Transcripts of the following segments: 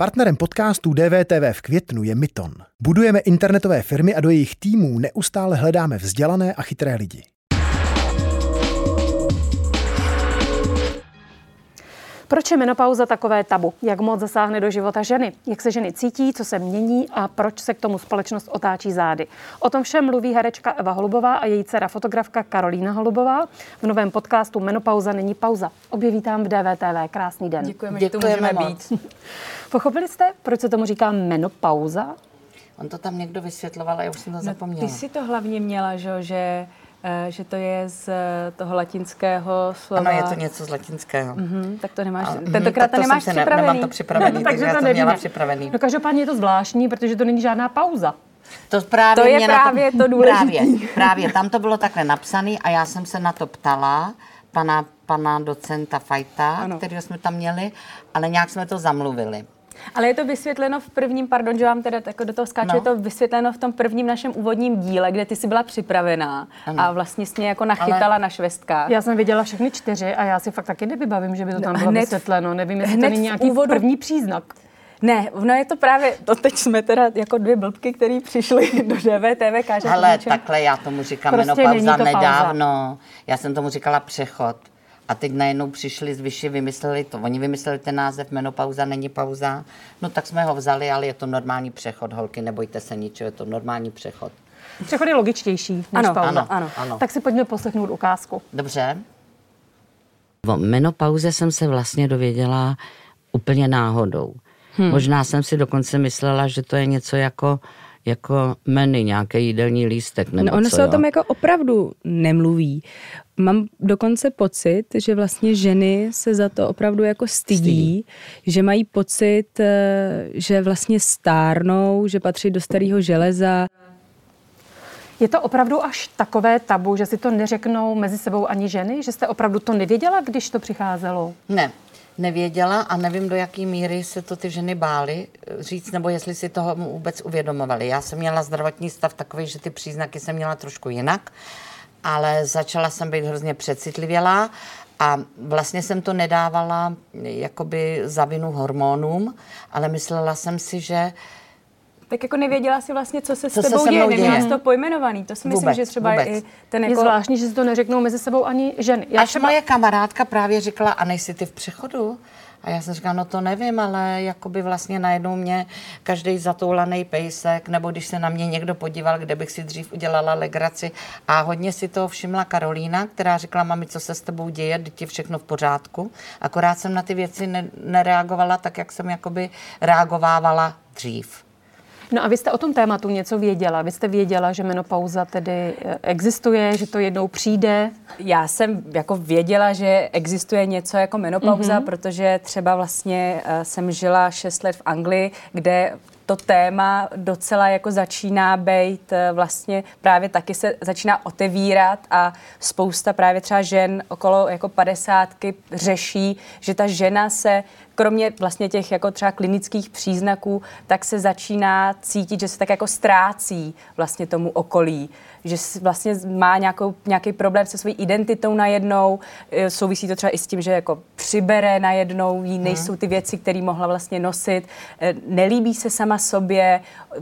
Partnerem podcastu DVTV v květnu je Myton. Budujeme internetové firmy a do jejich týmů neustále hledáme vzdělané a chytré lidi. Proč je menopauza takové tabu? Jak moc zasáhne do života ženy? Jak se ženy cítí, co se mění a proč se k tomu společnost otáčí zády? O tom všem mluví herečka Eva Holubová a její dcera fotografka Karolína Holubová v novém podcastu Menopauza není pauza. Obě tam v DVTV. Krásný den. Děkujeme, Děkujeme že tu můžeme být. Pochopili jste, proč se tomu říká menopauza? On to tam někdo vysvětloval a já už jsem to no, zapomněla. Ty si to hlavně měla, že, že že to je z eh, toho latinského slova. Ano, je to něco z latinského. Mm-hmm, tak to nemáš, a, mhm, tentokrát to nemáš připravený. Ne, nemám to připravený, takže já to nevíme. měla připravený. No každopádně je to zvláštní, protože to není žádná pauza. To, právě to je právě to, to důležité. Právě, právě, tam to bylo takhle napsané a já jsem se na to ptala pana, pana docenta Fajta, kterého jsme tam měli, ale nějak jsme to zamluvili. Ale je to vysvětleno v prvním, pardon, že vám teda jako do toho skáču, no. je to vysvětleno v tom prvním našem úvodním díle, kde ty jsi byla připravená ano. a vlastně jsi mě jako nachytala Ale... na švestkách. Já jsem viděla všechny čtyři a já si fakt taky nevybavím, že by to tam bylo hned, vysvětleno. Nevím, jestli to není nějaký úvodu... první příznak. Ne, no je to právě, to teď jsme teda jako dvě blbky, které přišly do DVTV, káže. Ale takhle já tomu říkám prostě menopauza nedávno. Já jsem tomu říkala přechod. A teď najednou přišli z vyši, vymysleli to. Oni vymysleli ten název menopauza, není pauza. No tak jsme ho vzali, ale je to normální přechod, holky, nebojte se ničeho, je to normální přechod. Přechod je logičtější než ano, pauza. Ano, ano. ano. Tak si pojďme poslechnout ukázku. Dobře. O menopauze jsem se vlastně dověděla úplně náhodou. Hmm. Možná jsem si dokonce myslela, že to je něco jako jako menu, nějaký jídelní lístek nebo no, ono co, se jo? o tom jako opravdu nemluví. Mám dokonce pocit, že vlastně ženy se za to opravdu jako stydí, stydí. že mají pocit, eh, že vlastně stárnou, že patří do starého železa. Je to opravdu až takové tabu, že si to neřeknou mezi sebou ani ženy? Že jste opravdu to nevěděla, když to přicházelo? Ne, nevěděla a nevím, do jaké míry se to ty ženy bály eh, říct, nebo jestli si toho vůbec uvědomovali. Já jsem měla zdravotní stav takový, že ty příznaky jsem měla trošku jinak, ale začala jsem být hrozně přecitlivělá a vlastně jsem to nedávala jakoby za vinu hormonům, ale myslela jsem si, že tak jako nevěděla si vlastně, co se co s tebou se děje, neměla jsi to pojmenovaný. To si myslím, vůbec, že třeba vůbec. i ten jako... Je zvláštní, že si to neřeknou mezi sebou ani ženy. Já Až třeba... moje kamarádka právě říkala, a nejsi ty v přechodu? A já jsem říkala, no to nevím, ale jakoby vlastně najednou mě každý zatoulaný pejsek, nebo když se na mě někdo podíval, kde bych si dřív udělala legraci. A hodně si to všimla Karolína, která řekla, mami, co se s tebou děje, ti všechno v pořádku. Akorát jsem na ty věci ne- nereagovala tak, jak jsem jakoby reagovávala dřív. No a vy jste o tom tématu něco věděla? Vy jste věděla, že menopauza tedy eh, existuje, že to jednou přijde? Já jsem jako věděla, že existuje něco jako menopauza, mm-hmm. protože třeba vlastně uh, jsem žila 6 let v Anglii, kde to téma docela jako začíná být eh, vlastně právě taky se začíná otevírat a spousta právě třeba žen okolo jako padesátky řeší, že ta žena se kromě vlastně těch jako třeba klinických příznaků, tak se začíná cítit, že se tak jako ztrácí vlastně tomu okolí že vlastně má nějakou, nějaký problém se svojí identitou najednou, e, souvisí to třeba i s tím, že jako přibere najednou, jí mhm. nejsou ty věci, které mohla vlastně nosit, e, nelíbí se sama sobě,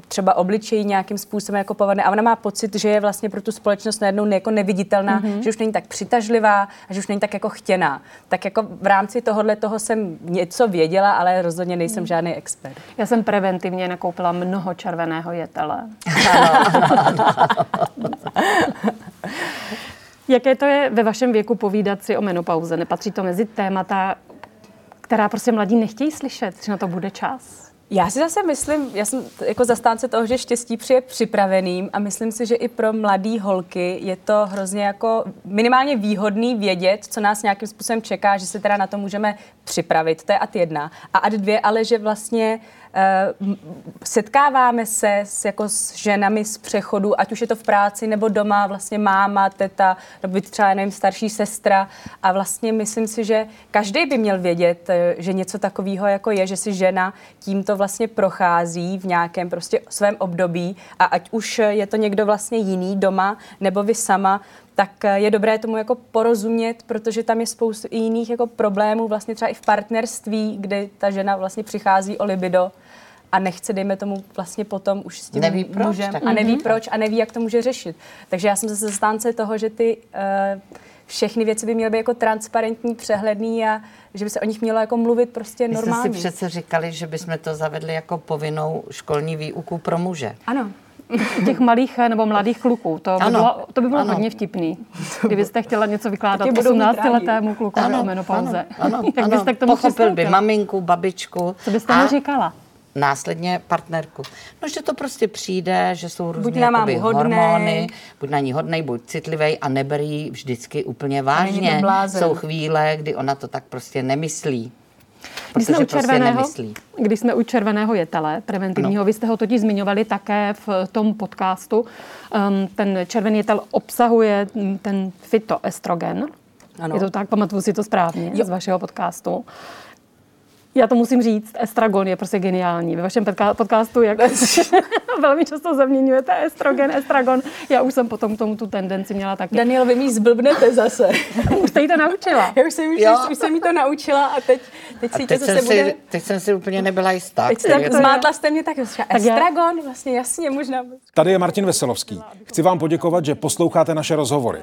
třeba obličej nějakým způsobem jako povadne a ona má pocit, že je vlastně pro tu společnost najednou jako neviditelná, mm-hmm. že už není tak přitažlivá a že už není tak jako chtěná. Tak jako v rámci tohohle toho jsem něco věděla, ale rozhodně nejsem mm. žádný expert. Já jsem preventivně nakoupila mnoho červeného jetele. Jaké to je ve vašem věku povídat si o menopauze? Nepatří to mezi témata, která prostě mladí nechtějí slyšet, že na to bude čas? Já si zase myslím, já jsem jako zastánce toho, že štěstí přijde připraveným a myslím si, že i pro mladé holky je to hrozně jako minimálně výhodný vědět, co nás nějakým způsobem čeká, že se teda na to můžeme připravit. To je ad jedna. A ad dvě, ale že vlastně uh, setkáváme se s, jako s ženami z přechodu, ať už je to v práci nebo doma, vlastně máma, teta, nebo třeba, nevím, starší sestra. A vlastně myslím si, že každý by měl vědět, eh, že něco takového jako je, že si žena tímto vlastně prochází v nějakém prostě svém období a ať už je to někdo vlastně jiný doma, nebo vy sama, tak eh, je dobré tomu jako porozumět, protože tam je spoustu jiných jako problémů, vlastně třeba i v partnerství, kde ta žena vlastně přichází o libido a nechce, dejme tomu, vlastně potom už s tím Neví proč, mužem tak a neví mhm. proč a neví, jak to může řešit. Takže já jsem zase zastánce toho, že ty uh, všechny věci by měly být jako transparentní, přehledný a že by se o nich mělo jako mluvit prostě My normálně. jsme si přece říkali, že bychom to zavedli jako povinnou školní výuku pro muže. Ano. U těch malých eh, nebo mladých kluků. To by Ano, bylo, to by bylo ano. hodně vtipný. Kdybyste chtěla něco vykládat Taky budou mít 18-letému kluku Ano, o menopauze. ano, ano, Jak ano. byste k tomu Pochopil by maminku, babičku. Co byste a mu říkala? Následně partnerku. No, že to prostě přijde, že jsou různé na mámu jakoby hodnej. hormony, buď na ní hodnej, buď citlivý a neber jí vždycky úplně vážně. Jsou chvíle, kdy ona to tak prostě nemyslí. Když jsme, u prostě červeného, nemyslí. když jsme u červeného jetele preventivního, vy jste ho totiž zmiňovali také v tom podcastu. Um, ten červený jetel obsahuje ten fitoestrogen. Ano. Je to tak, pamatuju si to správně jo. z vašeho podcastu. Já to musím říct, estragon je prostě geniální. Ve vašem podca- podcastu, jak velmi často zaměňujete estrogen, estragon. Já už jsem potom k tomu tu tendenci měla taky. Daniel, vy mi zblbnete zase. Už jste jí to naučila. Já už jsem, už, už jsem mi to naučila a teď, teď A si teď to jsem, zase bude... si, teď jsem si úplně nebyla jistá. Teď to- zmátla jste mě tak, tak já- estragon, vlastně jasně, možná. Tady je Martin Veselovský. Chci vám poděkovat, že posloucháte naše rozhovory.